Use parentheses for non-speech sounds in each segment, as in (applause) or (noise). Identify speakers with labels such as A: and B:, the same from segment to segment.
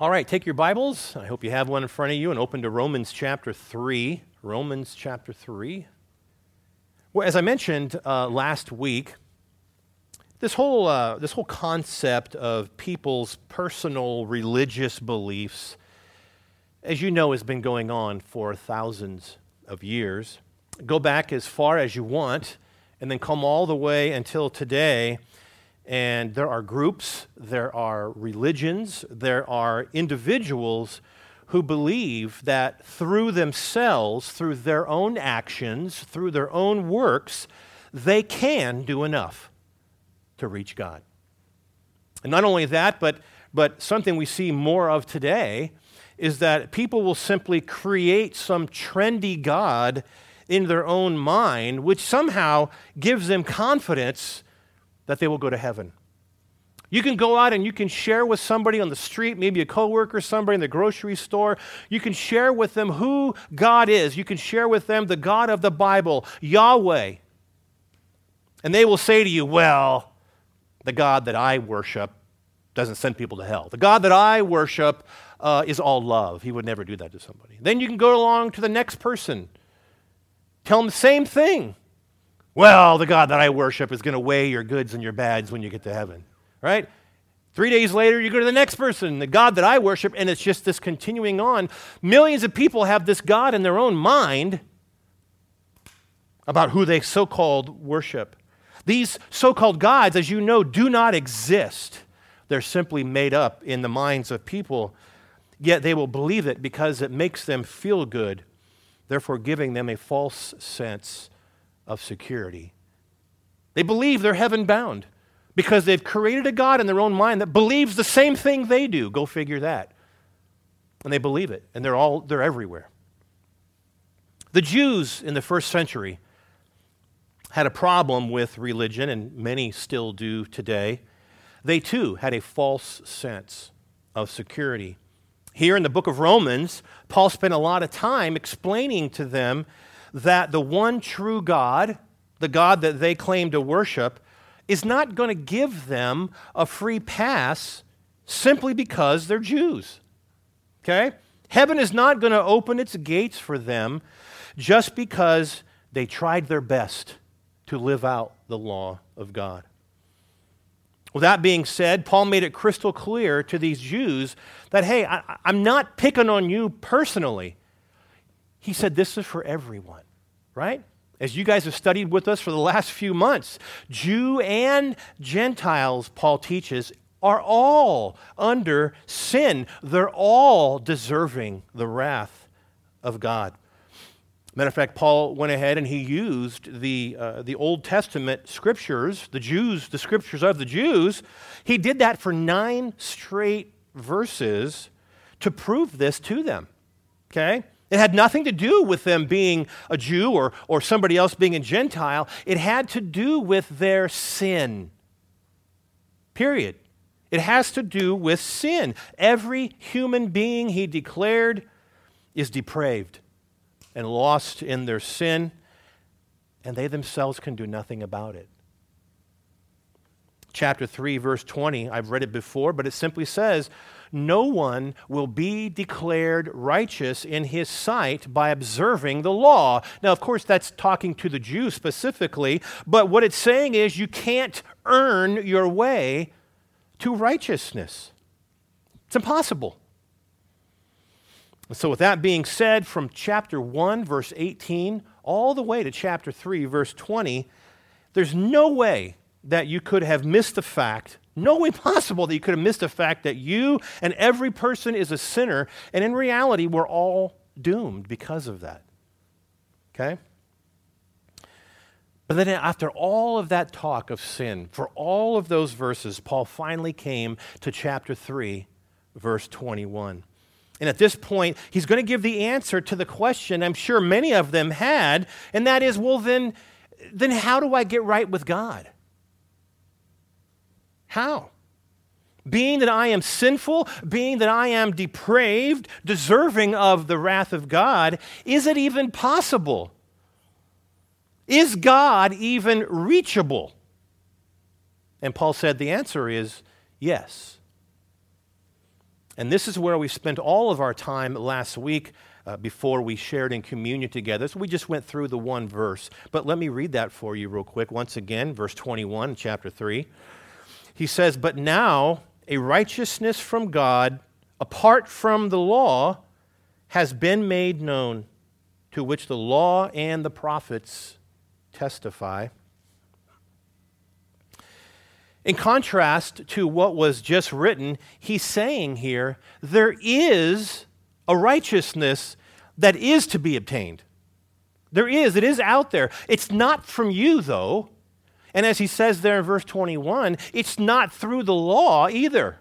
A: All right, take your Bibles. I hope you have one in front of you and open to Romans chapter 3. Romans chapter 3. Well, as I mentioned uh, last week, this whole, uh, this whole concept of people's personal religious beliefs, as you know, has been going on for thousands of years. Go back as far as you want, and then come all the way until today. And there are groups, there are religions, there are individuals who believe that through themselves, through their own actions, through their own works, they can do enough to reach God. And not only that, but, but something we see more of today is that people will simply create some trendy God in their own mind, which somehow gives them confidence that they will go to heaven. You can go out and you can share with somebody on the street, maybe a coworker, somebody in the grocery store. You can share with them who God is. You can share with them the God of the Bible, Yahweh. And they will say to you, Well, the God that I worship doesn't send people to hell. The God that I worship uh, is all love. He would never do that to somebody. Then you can go along to the next person, tell them the same thing. Well, the God that I worship is going to weigh your goods and your bads when you get to heaven, right? Three days later, you go to the next person, the God that I worship, and it's just this continuing on. Millions of people have this God in their own mind about who they so called worship. These so called gods, as you know, do not exist. They're simply made up in the minds of people, yet they will believe it because it makes them feel good, therefore, giving them a false sense of security. They believe they're heaven bound because they've created a God in their own mind that believes the same thing they do. Go figure that. And they believe it, and they're all they're everywhere. The Jews in the first century had a problem with religion, and many still do today. They too had a false sense of security. Here in the book of Romans, Paul spent a lot of time explaining to them that the one true God, the God that they claim to worship, is not going to give them a free pass simply because they're Jews. Okay? Heaven is not going to open its gates for them just because they tried their best to live out the law of God. Well, that being said, Paul made it crystal clear to these Jews that, hey, I, am not picking on you personally. He said, This is for everyone, right? As you guys have studied with us for the last few months, Jew and Gentiles, Paul teaches, are all under sin. They're all deserving the wrath of God. Matter of fact, Paul went ahead and he used the, uh, the Old Testament scriptures, the Jews, the scriptures of the Jews. He did that for nine straight verses to prove this to them. Okay? It had nothing to do with them being a Jew or, or somebody else being a Gentile. It had to do with their sin. Period. It has to do with sin. Every human being, he declared, is depraved and lost in their sin, and they themselves can do nothing about it. Chapter 3, verse 20, I've read it before, but it simply says, no one will be declared righteous in his sight by observing the law. Now, of course, that's talking to the Jews specifically, but what it's saying is you can't earn your way to righteousness. It's impossible. So, with that being said, from chapter 1, verse 18, all the way to chapter 3, verse 20, there's no way that you could have missed the fact no way possible that you could have missed the fact that you and every person is a sinner, and in reality, we're all doomed because of that. Okay? But then, after all of that talk of sin, for all of those verses, Paul finally came to chapter 3, verse 21. And at this point, he's going to give the answer to the question I'm sure many of them had, and that is, well, then, then how do I get right with God? How? Being that I am sinful, being that I am depraved, deserving of the wrath of God, is it even possible? Is God even reachable? And Paul said the answer is yes. And this is where we spent all of our time last week uh, before we shared in communion together. So we just went through the one verse. But let me read that for you real quick. Once again, verse 21, chapter 3. He says, But now a righteousness from God, apart from the law, has been made known, to which the law and the prophets testify. In contrast to what was just written, he's saying here there is a righteousness that is to be obtained. There is, it is out there. It's not from you, though. And as he says there in verse 21, it's not through the law either.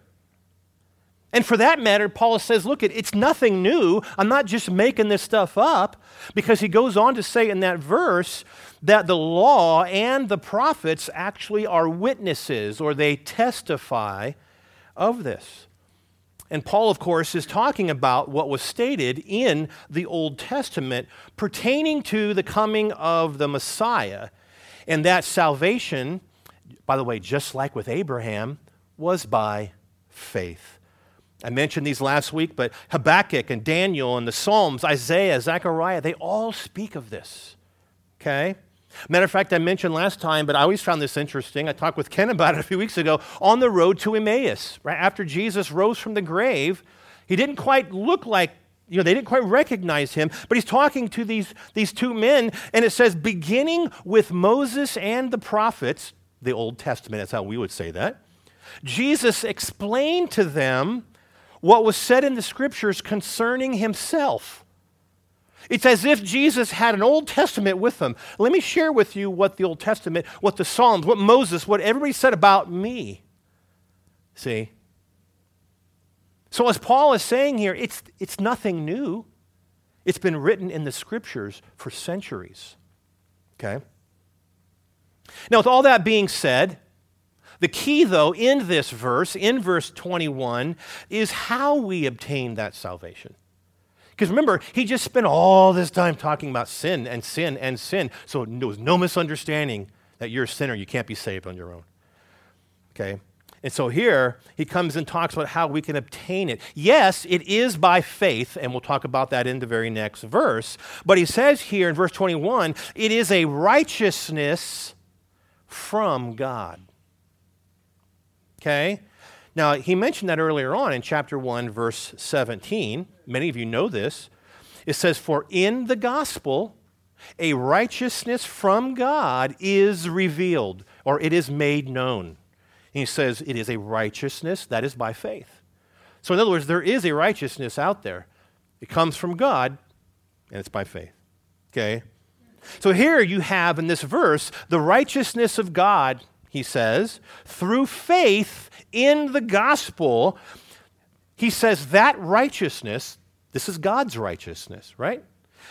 A: And for that matter, Paul says, look, it's nothing new. I'm not just making this stuff up, because he goes on to say in that verse that the law and the prophets actually are witnesses or they testify of this. And Paul, of course, is talking about what was stated in the Old Testament pertaining to the coming of the Messiah. And that salvation, by the way, just like with Abraham, was by faith. I mentioned these last week, but Habakkuk and Daniel and the Psalms, Isaiah, Zechariah, they all speak of this. Okay? Matter of fact, I mentioned last time, but I always found this interesting. I talked with Ken about it a few weeks ago on the road to Emmaus, right after Jesus rose from the grave. He didn't quite look like, you know, they didn't quite recognize him, but he's talking to these, these two men, and it says, beginning with Moses and the prophets, the Old Testament, that's how we would say that, Jesus explained to them what was said in the scriptures concerning himself. It's as if Jesus had an Old Testament with him. Let me share with you what the Old Testament, what the Psalms, what Moses, what everybody said about me. See? So, as Paul is saying here, it's, it's nothing new. It's been written in the scriptures for centuries. Okay? Now, with all that being said, the key, though, in this verse, in verse 21, is how we obtain that salvation. Because remember, he just spent all this time talking about sin and sin and sin. So there was no misunderstanding that you're a sinner. You can't be saved on your own. Okay? And so here, he comes and talks about how we can obtain it. Yes, it is by faith, and we'll talk about that in the very next verse. But he says here in verse 21 it is a righteousness from God. Okay? Now, he mentioned that earlier on in chapter 1, verse 17. Many of you know this. It says, For in the gospel, a righteousness from God is revealed, or it is made known. And he says, It is a righteousness that is by faith. So, in other words, there is a righteousness out there. It comes from God, and it's by faith. Okay? So, here you have in this verse the righteousness of God, he says, through faith in the gospel, he says that righteousness, this is God's righteousness, right?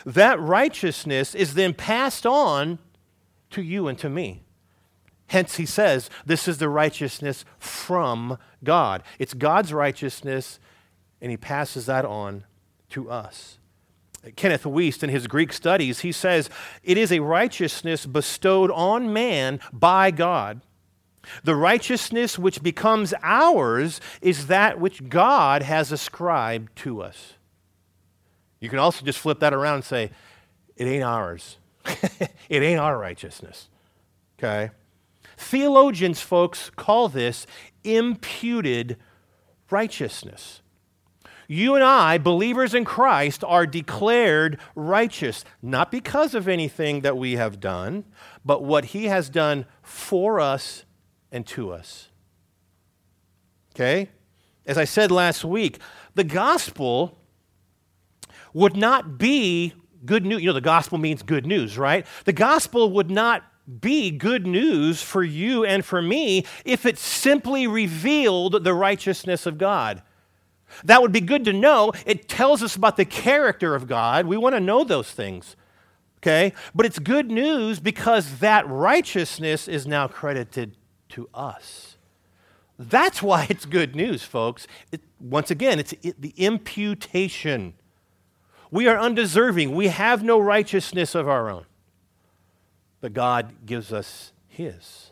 A: That righteousness is then passed on to you and to me. Hence, he says, this is the righteousness from God. It's God's righteousness, and he passes that on to us. Kenneth Wuest, in his Greek studies, he says, it is a righteousness bestowed on man by God the righteousness which becomes ours is that which God has ascribed to us. You can also just flip that around and say, it ain't ours. (laughs) it ain't our righteousness. Okay? Theologians, folks, call this imputed righteousness. You and I, believers in Christ, are declared righteous, not because of anything that we have done, but what He has done for us and to us. Okay? As I said last week, the gospel would not be good news. You know, the gospel means good news, right? The gospel would not be good news for you and for me if it simply revealed the righteousness of God. That would be good to know. It tells us about the character of God. We want to know those things. Okay? But it's good news because that righteousness is now credited to us. That's why (laughs) it's good news, folks. It, once again, it's it, the imputation. We are undeserving. We have no righteousness of our own. But God gives us His.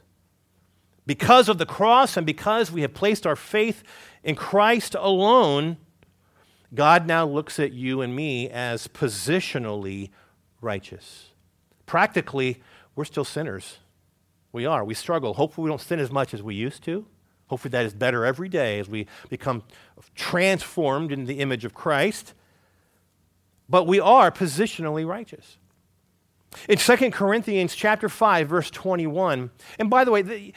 A: Because of the cross and because we have placed our faith in Christ alone, God now looks at you and me as positionally righteous. Practically, we're still sinners. We are. We struggle. Hopefully, we don't sin as much as we used to. Hopefully, that is better every day as we become transformed in the image of Christ. But we are positionally righteous. In 2 Corinthians chapter 5, verse 21, and by the way, the,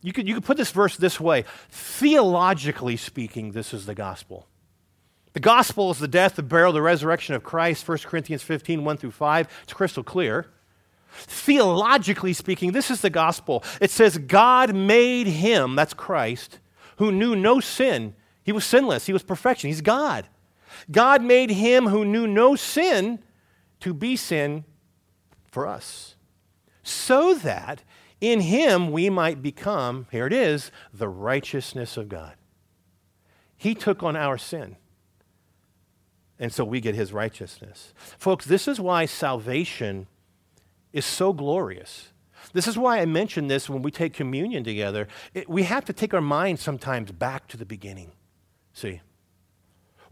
A: you, could, you could put this verse this way. Theologically speaking, this is the gospel. The gospel is the death, the burial, the resurrection of Christ, 1 Corinthians 15, 1 through 5. It's crystal clear. Theologically speaking, this is the gospel. It says, God made him, that's Christ, who knew no sin. He was sinless, he was perfection, he's God. God made him who knew no sin to be sin for us, so that in him we might become, here it is, the righteousness of God. He took on our sin. And so we get his righteousness. Folks, this is why salvation is so glorious. This is why I mention this when we take communion together. It, we have to take our mind sometimes back to the beginning. See?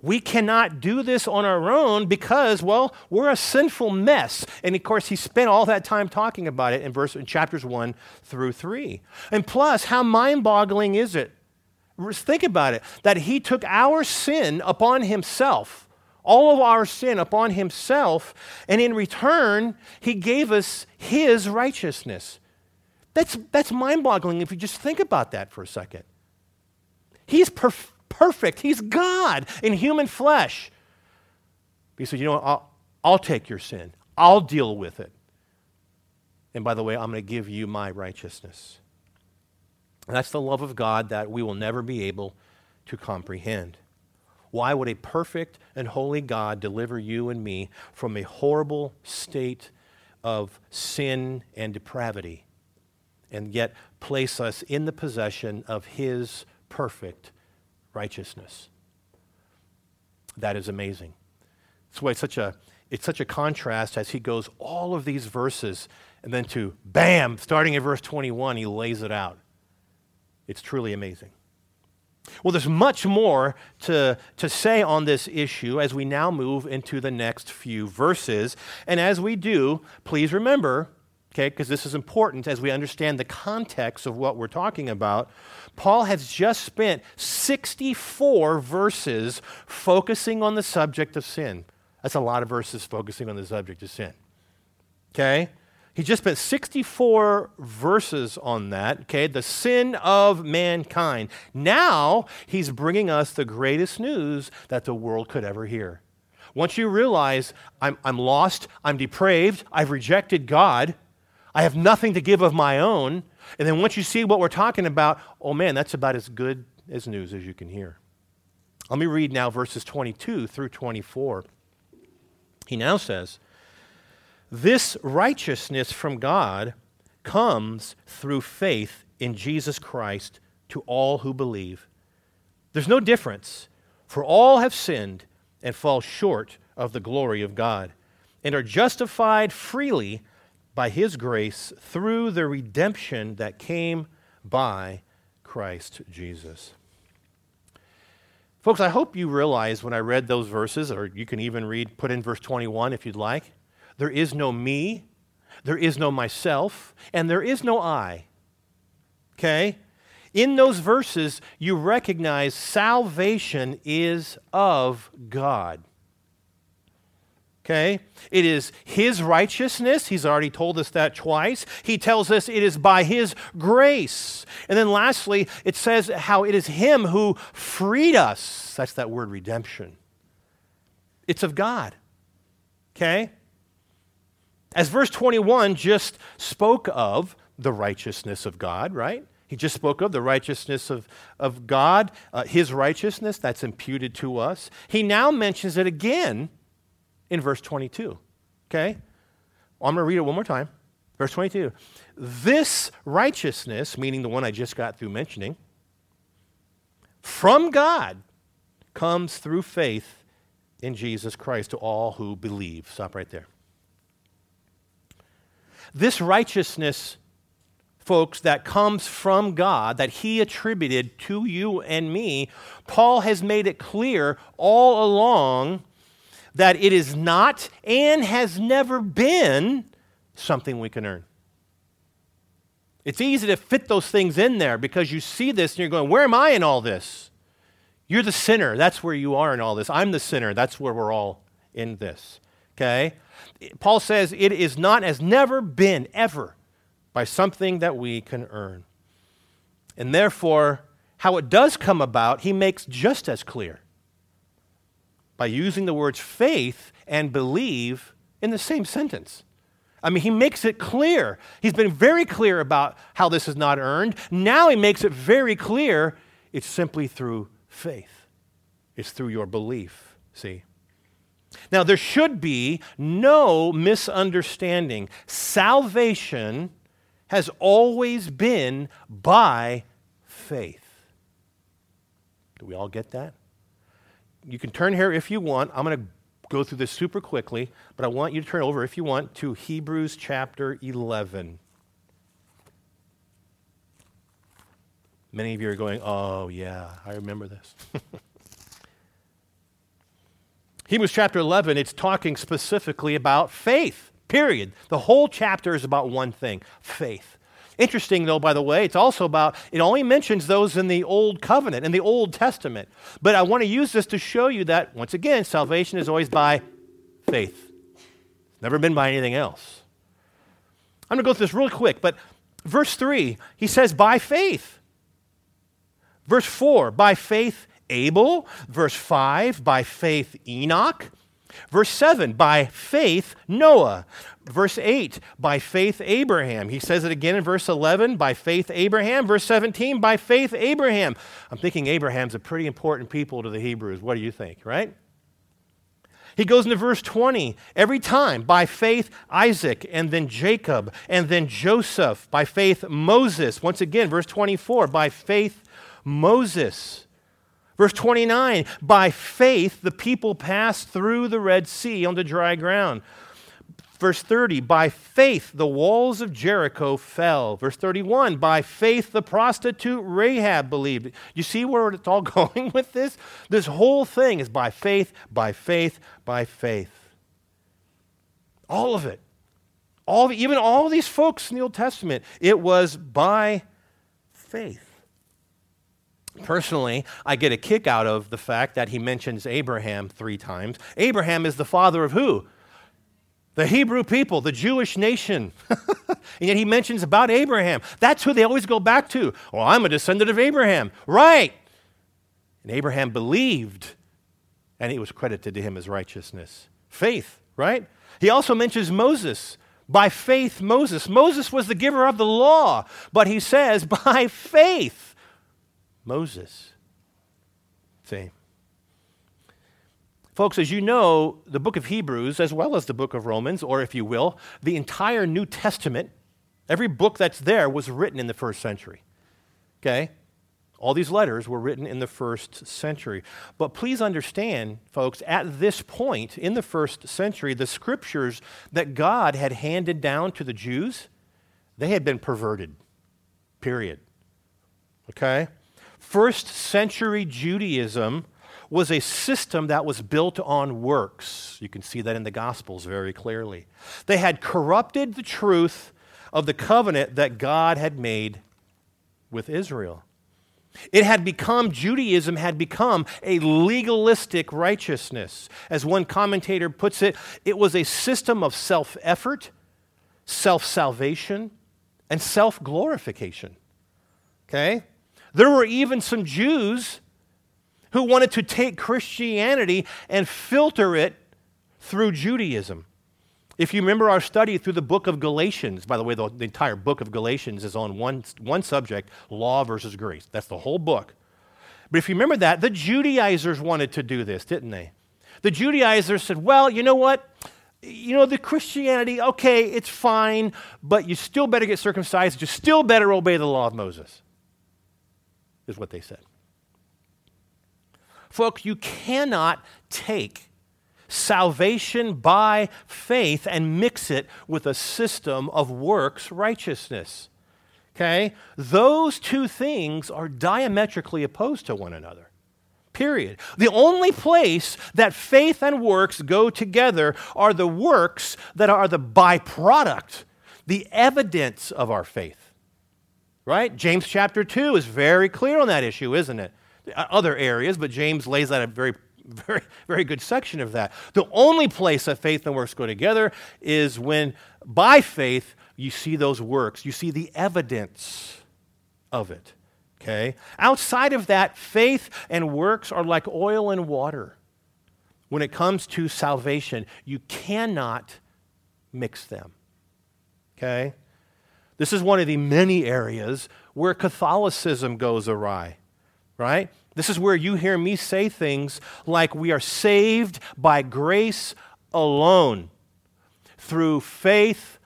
A: We cannot do this on our own because, well, we're a sinful mess. And of course, he spent all that time talking about it in verse in chapters 1 through 3. And plus, how mind-boggling is it? Think about it that he took our sin upon himself all of our sin upon himself, and in return, he gave us his righteousness. That's, that's mind boggling if you just think about that for a second. He's perf- perfect, he's God in human flesh. He said, You know what? I'll, I'll take your sin, I'll deal with it. And by the way, I'm going to give you my righteousness. And that's the love of God that we will never be able to comprehend. Why would a perfect and holy God deliver you and me from a horrible state of sin and depravity and yet place us in the possession of His perfect righteousness? That is amazing. That's why it's such a, it's such a contrast as he goes all of these verses and then to bam, starting in verse 21, he lays it out. It's truly amazing. Well, there's much more to, to say on this issue as we now move into the next few verses. And as we do, please remember, okay, because this is important as we understand the context of what we're talking about. Paul has just spent 64 verses focusing on the subject of sin. That's a lot of verses focusing on the subject of sin. Okay? He just spent 64 verses on that, okay? The sin of mankind. Now he's bringing us the greatest news that the world could ever hear. Once you realize I'm, I'm lost, I'm depraved, I've rejected God, I have nothing to give of my own, and then once you see what we're talking about, oh man, that's about as good as news as you can hear. Let me read now verses 22 through 24. He now says, this righteousness from God comes through faith in Jesus Christ to all who believe. There's no difference, for all have sinned and fall short of the glory of God, and are justified freely by His grace through the redemption that came by Christ Jesus. Folks, I hope you realize when I read those verses, or you can even read, put in verse 21 if you'd like. There is no me, there is no myself, and there is no I. Okay? In those verses, you recognize salvation is of God. Okay? It is His righteousness. He's already told us that twice. He tells us it is by His grace. And then lastly, it says how it is Him who freed us. That's that word redemption. It's of God. Okay? As verse 21 just spoke of the righteousness of God, right? He just spoke of the righteousness of, of God, uh, his righteousness that's imputed to us. He now mentions it again in verse 22. Okay? Well, I'm going to read it one more time. Verse 22. This righteousness, meaning the one I just got through mentioning, from God comes through faith in Jesus Christ to all who believe. Stop right there. This righteousness folks, that comes from God, that He attributed to you and me, Paul has made it clear all along that it is not and has never been something we can earn. It's easy to fit those things in there because you see this and you're going, Where am I in all this? You're the sinner. That's where you are in all this. I'm the sinner. That's where we're all in this. Okay? Paul says it is not, has never been, ever, by something that we can earn. And therefore, how it does come about, he makes just as clear by using the words faith and believe in the same sentence. I mean, he makes it clear. He's been very clear about how this is not earned. Now he makes it very clear it's simply through faith, it's through your belief. See? Now, there should be no misunderstanding. Salvation has always been by faith. Do we all get that? You can turn here if you want. I'm going to go through this super quickly, but I want you to turn over, if you want, to Hebrews chapter 11. Many of you are going, oh, yeah, I remember this. (laughs) Hebrews chapter 11, it's talking specifically about faith, period. The whole chapter is about one thing faith. Interesting, though, by the way, it's also about, it only mentions those in the Old Covenant, in the Old Testament. But I want to use this to show you that, once again, salvation is always by faith, it's never been by anything else. I'm going to go through this really quick, but verse 3, he says, by faith. Verse 4, by faith, Abel. Verse 5, by faith, Enoch. Verse 7, by faith, Noah. Verse 8, by faith, Abraham. He says it again in verse 11, by faith, Abraham. Verse 17, by faith, Abraham. I'm thinking Abraham's a pretty important people to the Hebrews. What do you think, right? He goes into verse 20 every time by faith Isaac and then Jacob and then Joseph, by faith Moses. Once again, verse 24 by faith Moses. Verse 29 By faith the people passed through the Red Sea onto dry ground. Verse 30, by faith the walls of Jericho fell. Verse 31, by faith the prostitute Rahab believed. You see where it's all (laughs) going with this? This whole thing is by faith, by faith, by faith. All of it. All even all these folks in the Old Testament, it was by faith. Personally, I get a kick out of the fact that he mentions Abraham three times. Abraham is the father of who? The Hebrew people, the Jewish nation. (laughs) and yet he mentions about Abraham. That's who they always go back to. Well, I'm a descendant of Abraham. Right. And Abraham believed, and it was credited to him as righteousness. Faith, right? He also mentions Moses. By faith, Moses. Moses was the giver of the law, but he says, (laughs) by faith. Moses. See? Folks, as you know, the book of Hebrews, as well as the book of Romans, or if you will, the entire New Testament, every book that's there was written in the first century. Okay? All these letters were written in the first century. But please understand, folks, at this point in the first century, the scriptures that God had handed down to the Jews, they had been perverted. Period. Okay? First century Judaism was a system that was built on works. You can see that in the Gospels very clearly. They had corrupted the truth of the covenant that God had made with Israel. It had become, Judaism had become a legalistic righteousness. As one commentator puts it, it was a system of self effort, self salvation, and self glorification. Okay? There were even some Jews who wanted to take Christianity and filter it through Judaism. If you remember our study through the book of Galatians, by the way, the, the, entire book of Galatians is on one, one subject law versus grace. That's the whole book. But if you remember that, the Judaizers wanted to do this, didn't they? The Judaizers said, well, you know what? You know, the Christianity, okay, it's fine, but you still better get circumcised. You still better obey the law of Moses is what they said. Folks, you cannot take salvation by faith and mix it with a system of works righteousness. Okay? Those two things are diametrically opposed to one another. Period. The only place that faith and works go together are the works that are the byproduct, the evidence of our faith. Right? James chapter 2 is very clear on that issue, isn't it? Uh, other areas, but James lays out a very (laughs) very, very good section of that. The only place that faith and works go together is when, by faith, you see those works, you see the evidence of it. Okay? Outside of that, faith and works are like oil and water. When it comes to salvation, you cannot mix them. Okay? This is one of the many areas where Catholicism goes awry, right? This is where you hear me say things like we are saved by grace alone, through faith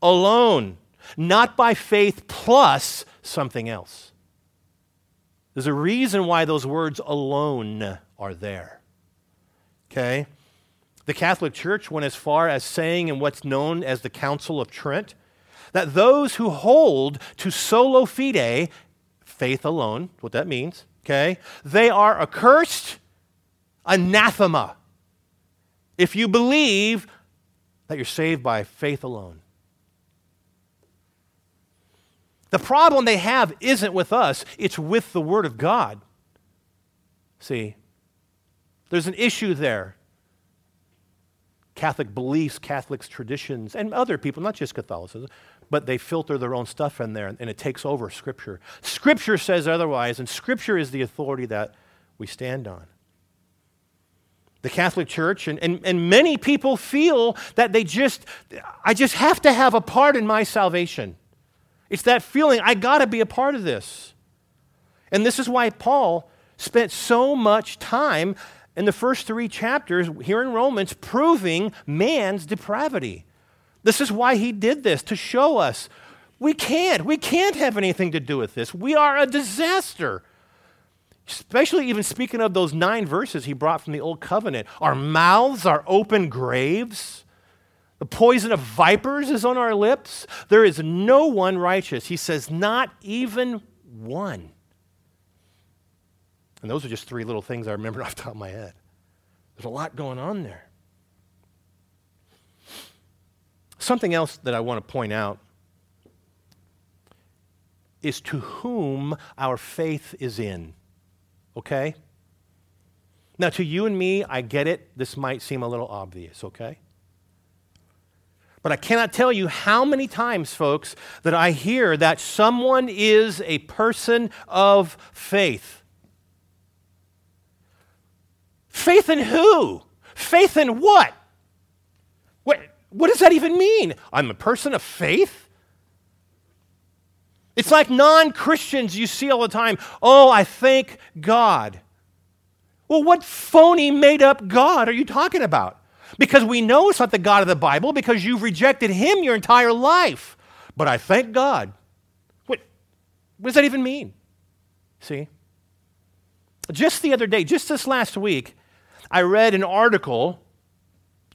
A: alone, not by faith plus something else. There's a reason why those words alone are there. Okay? The Catholic Church went as far as saying in what's known as the Council of Trent that those who hold to sola fide, faith alone, what that means, okay, they are accursed, anathema, if you believe that you're saved by faith alone. The problem they have isn't with us, it's with the Word of God. See, there's an issue there. Catholic beliefs, Catholics' traditions, and other people, not just Catholicism, but they filter their own stuff in there and it takes over Scripture. Scripture says otherwise, and Scripture is the authority that we stand on. The Catholic Church and, and, and many people feel that they just, I just have to have a part in my salvation. It's that feeling, I got to be a part of this. And this is why Paul spent so much time in the first three chapters here in Romans proving man's depravity. This is why he did this, to show us we can't. We can't have anything to do with this. We are a disaster. Especially even speaking of those nine verses he brought from the Old Covenant. Our mouths are open graves. The poison of vipers is on our lips. There is no one righteous. He says, not even one. And those are just three little things I remember (laughs) off the top of my head. There's a lot going on there. Something else that I want to point out is to whom our faith is in. Okay? Now, to you and me, I get it. This might seem a little obvious, okay? But I cannot tell you how many times, folks, that I hear that someone is a person of faith. Faith in who? Faith in what? What, does that even mean? I'm a person of faith? It's like non Christians you see all the time. Oh, I thank God. Well, what phony, made up God are you talking about? Because we know it's not the God of the Bible because you've rejected Him your entire life. But I thank God. What, what does that even mean? See? Just the other day, just this last week, I read an article.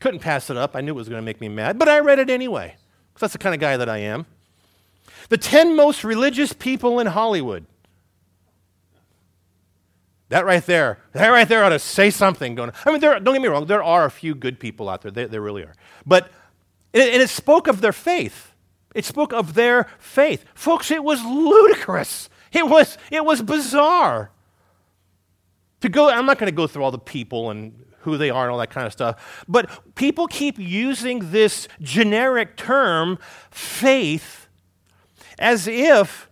A: Couldn't pass it up. I knew it was going to make me mad, but I read it anyway, because that's the kind of guy that I am. The 10 most religious people in Hollywood. That right there, that right there ought to say something. Going, I mean, there, don't get me wrong, there are a few good people out there. There, there really are. But, and it spoke of their faith. It spoke of their faith. Folks, it was ludicrous. It was, it was bizarre. To go, I'm not going to go through all the people and who they are and all that kind of stuff, but people keep using this generic term, faith, as if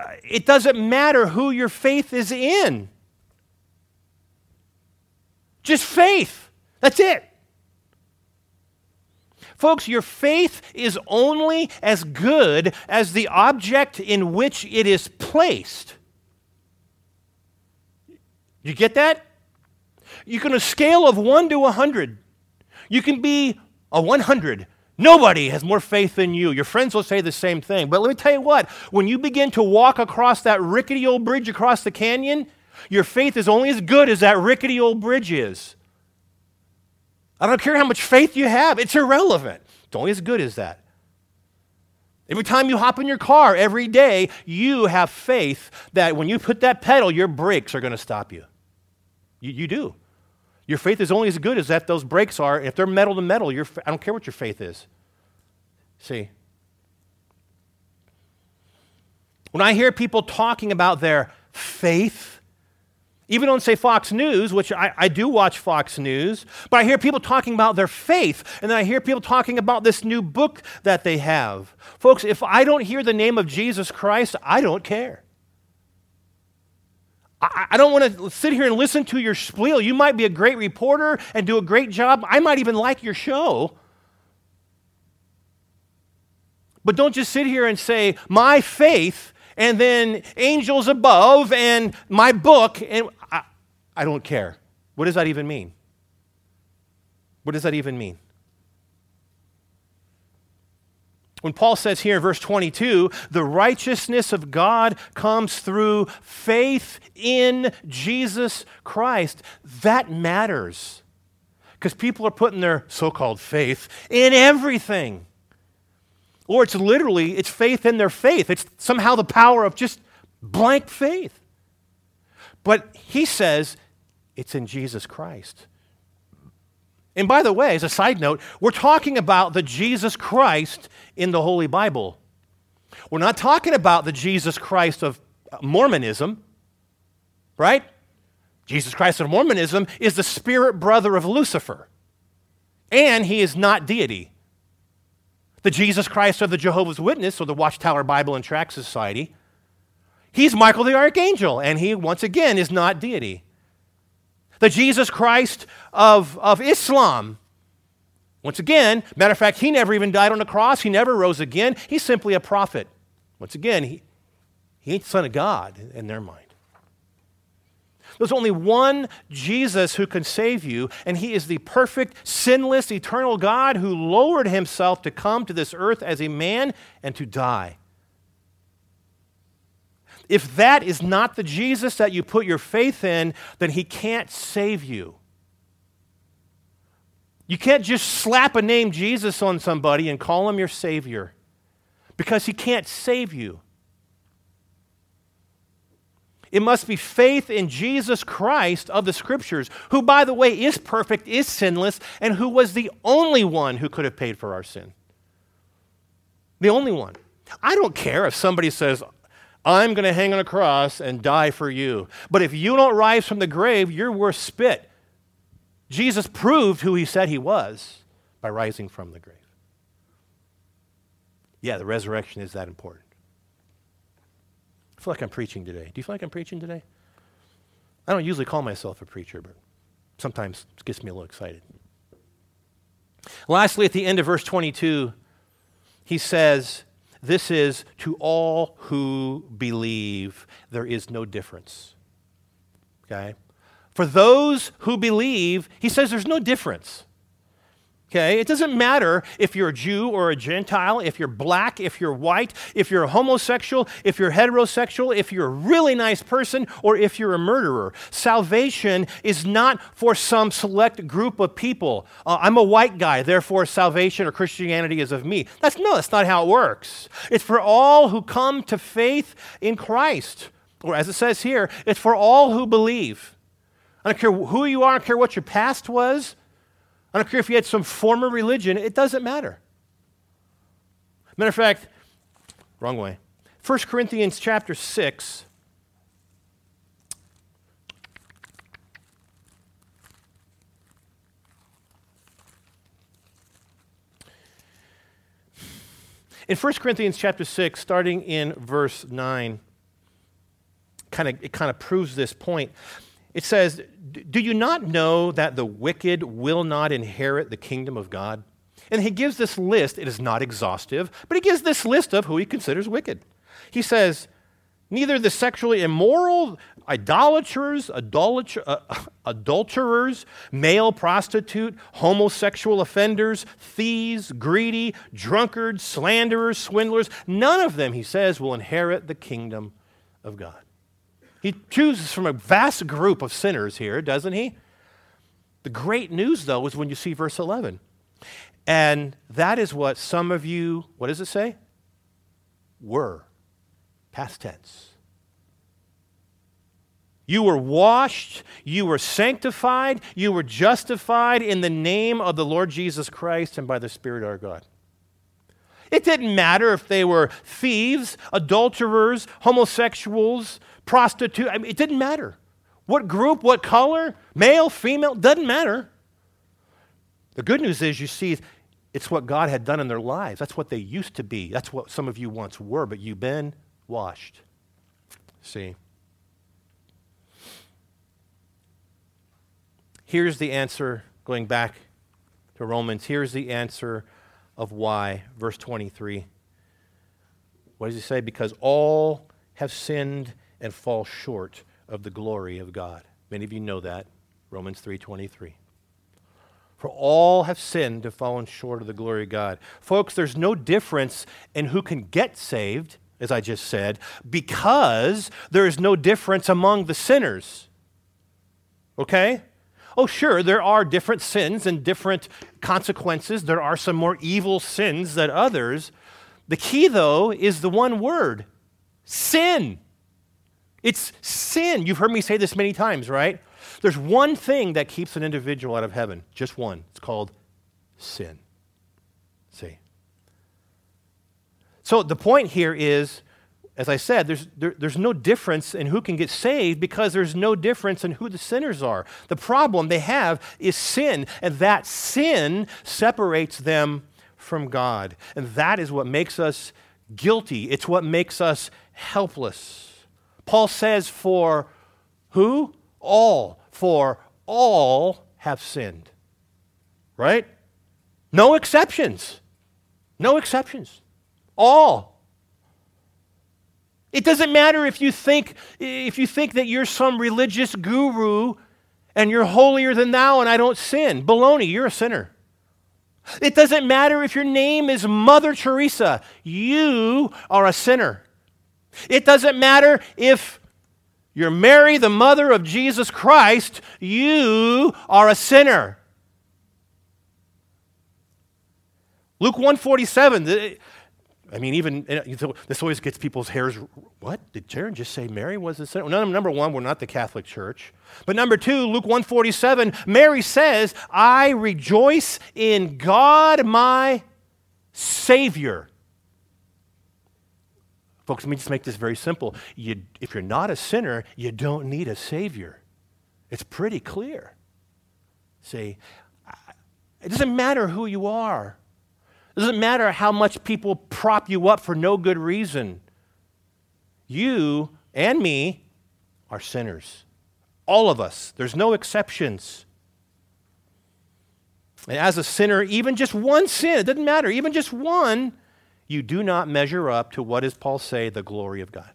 A: uh, it doesn't matter who your faith is in. Just faith. That's it. Folks, your faith is only as good as the object in which it is placed. You get that? You can a scale of 1 to 100. You can be a 100. Nobody has more faith than you. Your friends will say the same thing. But let me tell you what, when you begin to walk across that rickety old bridge across the canyon, your faith is only as good as that rickety old bridge is. I don't care how much faith you have, it's irrelevant. It's only as good as that. Every time you hop in your car, every day, you have faith that when you put that pedal, your brakes are going to stop you. you. You do. Your faith is only as good as that those brakes are. If they're metal to metal, your, I don't care what your faith is. See? When I hear people talking about their faith, even on, say, Fox News, which I, I, do watch Fox News, but I hear people talking about their faith, and then I hear people talking about this new book that they have. Folks, if I don't hear the name of Jesus Christ, I don't care. I, don't want to sit here and listen to your spiel. You might be a great reporter and do a great job. I might even like your show. But don't just sit here and say, my faith and then angels above and my book, and I, I don't care. What does that even mean? What does that even mean? When Paul says here in verse 22, the righteousness of God comes through faith in Jesus Christ, that matters. Because people are putting their so called faith in everything. Or it's literally, it's faith in their faith. It's somehow the power of just blank faith. But he says it's in Jesus Christ. And by the way, as a side note, we're talking about the Jesus Christ in the Holy Bible. We're not talking about the Jesus Christ of Mormonism, right? Jesus Christ of Mormonism is the spirit brother of Lucifer, and he is not deity. The Jesus Christ of the Jehovah's Witness or the Watchtower Bible and Tract Society, he's Michael the Archangel, and he, once again, is not deity. The Jesus Christ of, of Islam, once again, matter of fact, he never even died on the cross, he never rose again. He's simply a prophet. Once again, he, he ain't the Son of God in their mind. There's only one Jesus who can save you, and he is the perfect, sinless, eternal God who lowered himself to come to this earth as a man and to die. If that is not the Jesus that you put your faith in, then he can't save you. You can't just slap a name Jesus on somebody and call him your Savior because he can't save you. It must be faith in Jesus Christ of the Scriptures, who, by the way, is perfect, is sinless, and who was the only one who could have paid for our sin. The only one. I don't care if somebody says, I'm going to hang on a cross and die for you. But if you don't rise from the grave, you're worth spit. Jesus proved who he said he was by rising from the grave. Yeah, the resurrection is that important. I feel like I'm preaching today. Do you feel like I'm preaching today? I don't usually call myself a preacher, but sometimes it gets me a little excited. Lastly, at the end of verse 22, he says, This is to all who believe, there is no difference. Okay? For those who believe, he says there's no difference. Okay? It doesn't matter if you're a Jew or a Gentile, if you're black, if you're white, if you're homosexual, if you're heterosexual, if you're a really nice person, or if you're a murderer. Salvation is not for some select group of people. Uh, I'm a white guy, therefore salvation or Christianity is of me. That's no, that's not how it works. It's for all who come to faith in Christ. Or as it says here, it's for all who believe. I don't care who you are, I don't care what your past was. I don't care if you had some former religion, it doesn't matter. Matter of fact, wrong way. 1 Corinthians chapter 6. In 1 Corinthians chapter 6, starting in verse 9, kind of, it kind of proves this point. It says, Do you not know that the wicked will not inherit the kingdom of God? And he gives this list. It is not exhaustive, but he gives this list of who he considers wicked. He says, Neither the sexually immoral, idolaters, adulter, uh, (laughs) adulterers, male prostitute, homosexual offenders, thieves, greedy, drunkards, slanderers, swindlers, none of them, he says, will inherit the kingdom of God. He chooses from a vast group of sinners here, doesn't he? The great news, though, is when you see verse 11. And that is what some of you, what does it say? were. Past tense. You were washed, you were sanctified, you were justified in the name of the Lord Jesus Christ and by the Spirit our God. It didn't matter if they were thieves, adulterers, homosexuals, prostitutes. I mean, it didn't matter. What group, what color, male, female, doesn't matter. The good news is you see it's what God had done in their lives. That's what they used to be. That's what some of you once were, but you've been washed. See? Here's the answer, going back to Romans. Here's the answer of why. Verse 23. What does he say? Because all have sinned and fall short of the glory of God. Many of you know that. Romans 3:23. For all have sinned and fallen short of the glory of God. Folks, there's no difference in who can get saved, as I just said, because there is no difference among the sinners. Okay? Oh, sure, there are different sins and different consequences. There are some more evil sins than others. The key, though, is the one word sin. It's sin. You've heard me say this many times, right? There's one thing that keeps an individual out of heaven, just one. It's called sin. See? So the point here is as I said, there's, there, there's no difference in who can get saved because there's no difference in who the sinners are. The problem they have is sin, and that sin separates them from God. And that is what makes us guilty, it's what makes us helpless. Paul says, For who? All. For all have sinned. Right? No exceptions. No exceptions. All. It doesn't matter if you think if you think that you're some religious guru and you're holier than thou and I don't sin. Baloney, you're a sinner. It doesn't matter if your name is Mother Teresa. You are a sinner. It doesn't matter if you're Mary, the mother of Jesus Christ. You are a sinner. Luke 147 I mean, even uh, this always gets people's hairs. What did Jaron just say? Mary was a sinner. Number one, we're not the Catholic Church. But number two, Luke one forty seven. Mary says, "I rejoice in God, my Savior." Folks, let me just make this very simple. You, if you're not a sinner, you don't need a Savior. It's pretty clear. See, it doesn't matter who you are. It doesn't matter how much people prop you up for no good reason. You and me are sinners. All of us. There's no exceptions. And as a sinner, even just one sin, it doesn't matter, even just one, you do not measure up to what does Paul say, the glory of God.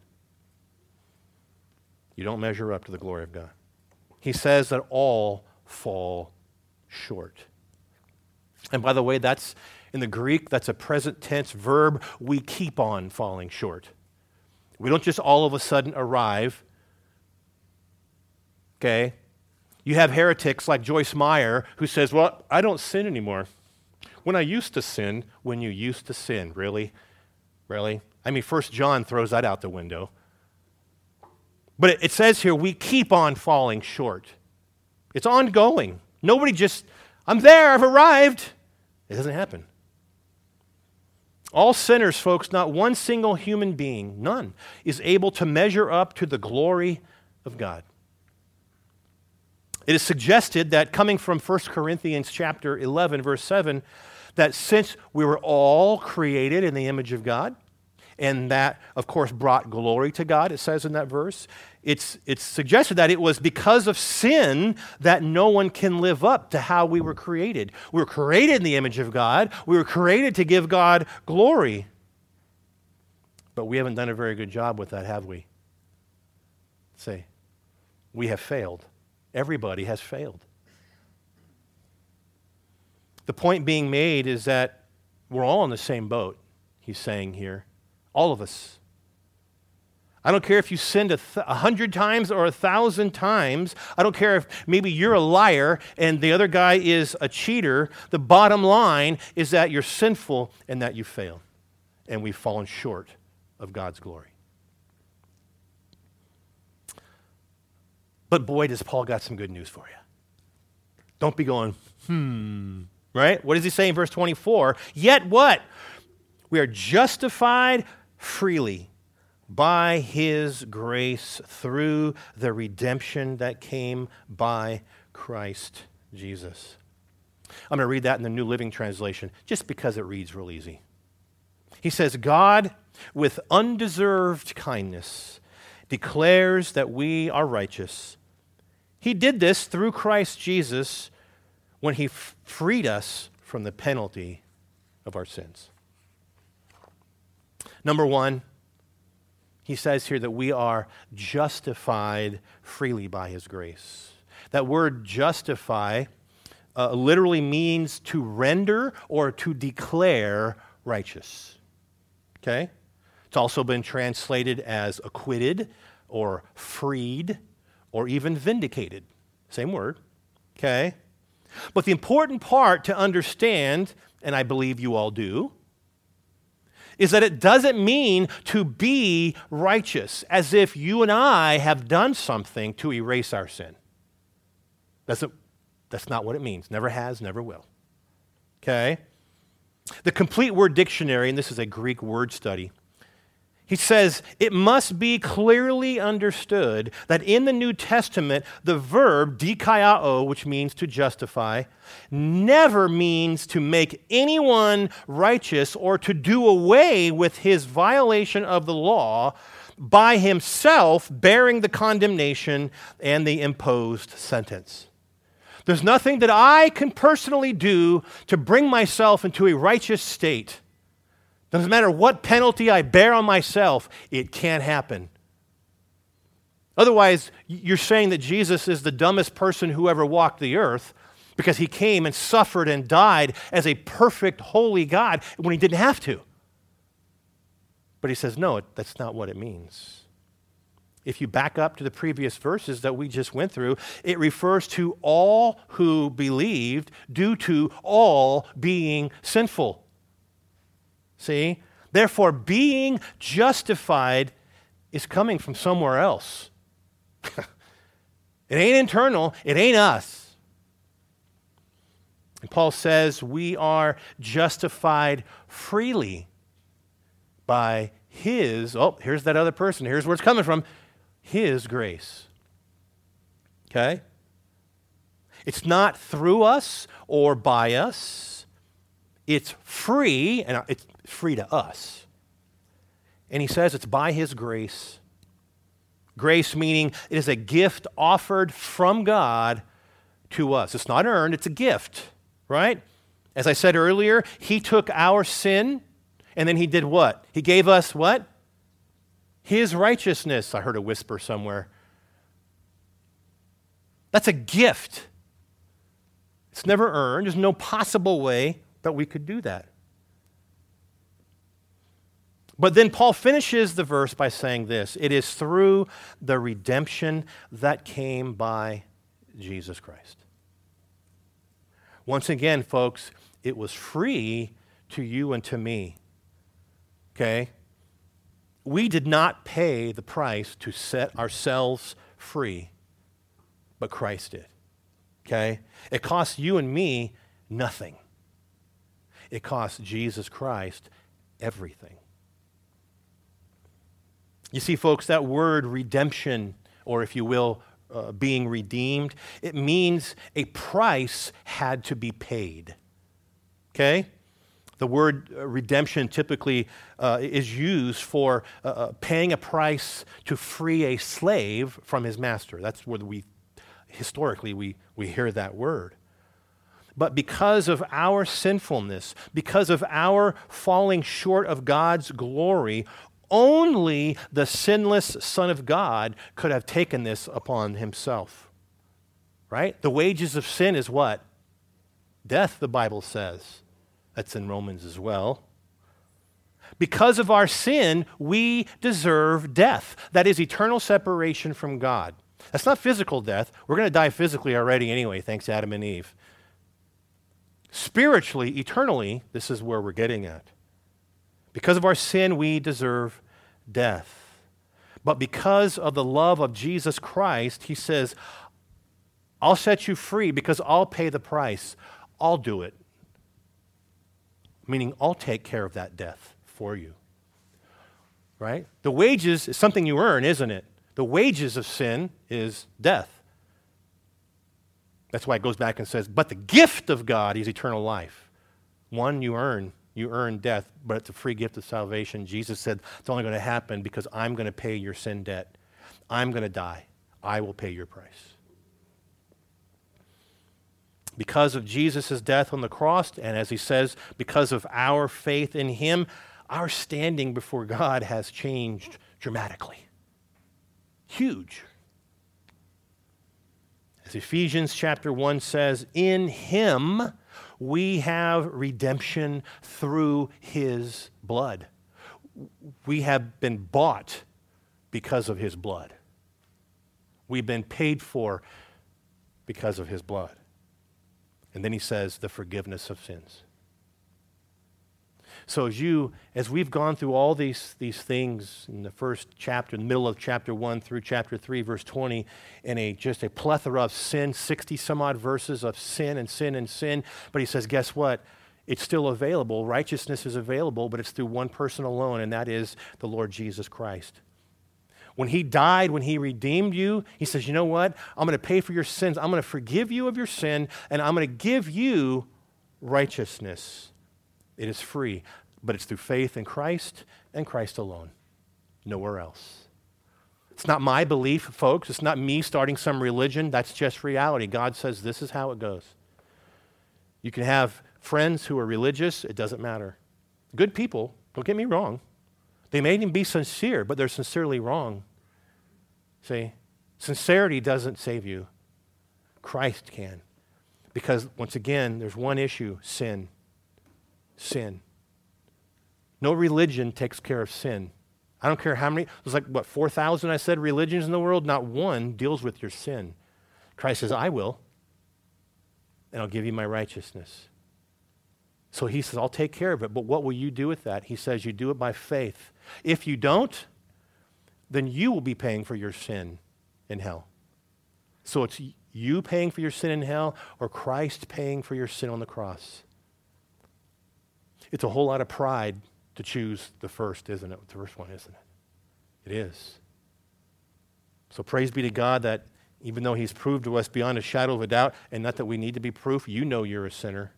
A: You don't measure up to the glory of God. He says that all fall short. And by the way, that's in the Greek, that's a present tense verb. We keep on falling short. We don't just all of a sudden arrive. Okay? You have heretics like Joyce Meyer who says, Well, I don't sin anymore. When I used to sin, when you used to sin, really? Really? I mean, First John throws that out the window. But it, says here, we keep on falling short. It's ongoing. Nobody just, I'm there, I've arrived. It doesn't happen. All sinners, folks, not one single human being, none, is able to measure up to the glory of God. It is suggested that coming from 1 Corinthians chapter 11 verse 7 that since we were all created in the image of God and that of course brought glory to God it says in that verse it's, it's suggested that it was because of sin that no one can live up to how we were created. We were created in the image of God, we were created to give God glory. But we haven't done a very good job with that, have we? Say, we have failed. Everybody has failed. The point being made is that we're all in the same boat, he's saying here. All of us. I don't care if you sinned a, th- a hundred times or a thousand times. I don't care if maybe you're a liar and the other guy is a cheater. The bottom line is that you're sinful and that you fail. And we've fallen short of God's glory. But boy, does Paul got some good news for you. Don't be going, hmm, right? What does he say in verse 24? Yet what? We are justified freely by his grace through the redemption that came by Christ Jesus. I'm going to read that in the New Living Translation just because it reads real easy. He says, God, with undeserved kindness, declares that we are righteous. He did this through Christ Jesus when he freed us from the penalty of our sins. Number one, he says here that we are justified freely by his grace. That word justify uh, literally means to render or to declare righteous. Okay? It's also been translated as acquitted or freed or even vindicated. Same word. Okay? But the important part to understand, and I believe you all do, is that it doesn't mean to be righteous as if you and I have done something to erase our sin. That's, a, that's not what it means. Never has, never will. Okay? The complete word dictionary, and this is a Greek word study, he says it must be clearly understood that in the New Testament, the verb dikaiao, which means to justify, never means to make anyone righteous or to do away with his violation of the law by himself bearing the condemnation and the imposed sentence. There's nothing that I can personally do to bring myself into a righteous state doesn't matter what penalty I bear on myself, it can't happen. Otherwise, you're saying that Jesus is the dumbest person who ever walked the earth because he came and suffered and died as a perfect, holy God when he didn't have to. But he says, no, that's not what it means. If you back up to the previous verses that we just went through, it refers to all who believed due to all being sinful. See? Therefore, being justified is coming from somewhere else. (laughs) it ain't internal, it ain't us. And Paul says we are justified freely by his, oh, here's that other person. Here's where it's coming from his grace. Okay? It's not through us or by us. It's free, and it's free to us. And he says it's by his grace. Grace meaning it is a gift offered from God to us. It's not earned, it's a gift, right? As I said earlier, he took our sin and then he did what? He gave us what? His righteousness. I heard a whisper somewhere. That's a gift. It's never earned. There's no possible way that we could do that. But then Paul finishes the verse by saying this it is through the redemption that came by Jesus Christ. Once again, folks, it was free to you and to me. Okay? We did not pay the price to set ourselves free, but Christ did. Okay? It cost you and me nothing. It cost Jesus Christ everything. You see, folks, that word redemption, or if you will, uh, being redeemed, it means a price had to be paid. Okay? The word uh, redemption typically uh, is used for uh, uh, paying a price to free a slave from his master. That's where we, historically, we, we hear that word. But because of our sinfulness, because of our falling short of God's glory, only the sinless Son of God could have taken this upon himself. Right? The wages of sin is what? Death, the Bible says. That's in Romans as well. Because of our sin, we deserve death. That is eternal separation from God. That's not physical death. We're going to die physically already anyway, thanks Adam and Eve. Spiritually, eternally, this is where we're getting at. Because of our sin, we deserve death. But because of the love of Jesus Christ, he says, I'll set you free because I'll pay the price. I'll do it. Meaning, I'll take care of that death for you. Right? The wages is something you earn, isn't it? The wages of sin is death. That's why it goes back and says, but the gift of God is eternal life. One you earn, you earn death, but it's a free gift of salvation. Jesus said it's only going to happen because I'm going to pay your sin debt. I'm going to die. I will pay your price because of Jesus' death on the cross, and as he says, because of our faith in him, our standing before God has changed dramatically. Huge. As Ephesians chapter 1 says, in him we have redemption through his blood. We have been bought because of his blood. We've been paid for because of his blood. And then he says, the forgiveness of sins. So as you, as we've gone through all these, these things in the first chapter, in the middle of chapter 1 through chapter 3, verse 20, in a just a plethora of sin, 60 some odd verses of sin and sin and sin. But he says, guess what? It's still available. Righteousness is available, but it's through one person alone, and that is the Lord Jesus Christ. When he died, when he redeemed you, he says, You know what? I'm going to pay for your sins. I'm going to forgive you of your sin, and I'm going to give you righteousness. It is free, but it's through faith in Christ and Christ alone, nowhere else. It's not my belief, folks. It's not me starting some religion. That's just reality. God says this is how it goes. You can have friends who are religious, it doesn't matter. Good people, don't get me wrong. They may even be sincere, but they're sincerely wrong. See, sincerity doesn't save you, Christ can. Because once again, there's one issue sin. Sin. No religion takes care of sin. I don't care how many, there's like, what, 4,000 I said religions in the world? Not one deals with your sin. Christ says, I will, and I'll give you my righteousness. So he says, I'll take care of it. But what will you do with that? He says, You do it by faith. If you don't, then you will be paying for your sin in hell. So it's you paying for your sin in hell or Christ paying for your sin on the cross. It's a whole lot of pride to choose the first, isn't it? The first one, isn't it? It is. So praise be to God that even though He's proved to us beyond a shadow of a doubt, and not that we need to be proof, you know you're a sinner.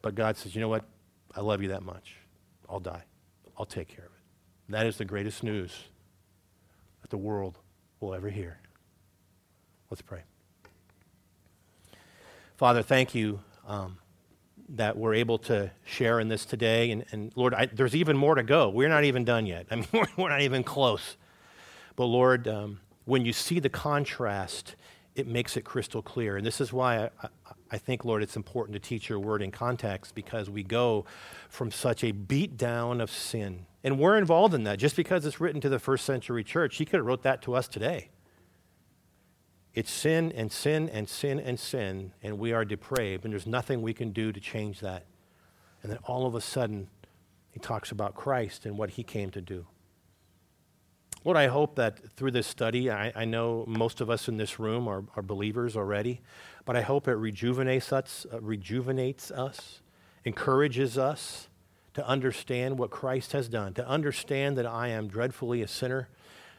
A: But God says, you know what? I love you that much. I'll die. I'll take care of it. That is the greatest news that the world will ever hear. Let's pray. Father, thank you um, that we're able to share in this today. And, and Lord, I, there's even more to go. We're not even done yet. (laughs) I mean, we're, not even close. But Lord, um, when you see the contrast, it makes it crystal clear. And this is why I, I, I think, Lord, it's important to teach your word in context because we go from such a beat down of sin. And we're involved in that. Just because it's written to the first century church, he could have wrote that to us today. It's sin and sin and sin and sin, and we are depraved, and there's nothing we can do to change that. And then all of a sudden, he talks about Christ and what he came to do. Lord, I hope that through this study, I, I know most of us in this room are, are believers already, but I hope it rejuvenates us, uh, rejuvenates us, encourages us to understand what Christ has done, to understand that I am dreadfully a sinner,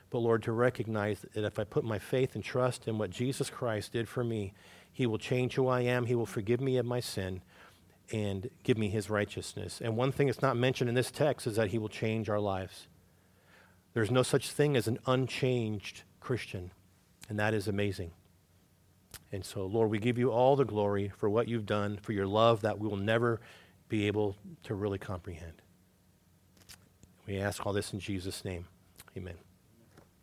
A: but Lord, to recognize that if I put my faith and trust in what Jesus Christ did for me, He will change who I am, He will forgive me of my sin, and give me His righteousness. And one thing that's not mentioned in this text is that He will change our lives. There's no such thing as an unchanged Christian, and that is amazing. And so, Lord, we give you all the glory for what you've done, for your love that we will never be able to really comprehend. We ask all this in Jesus' name. Amen.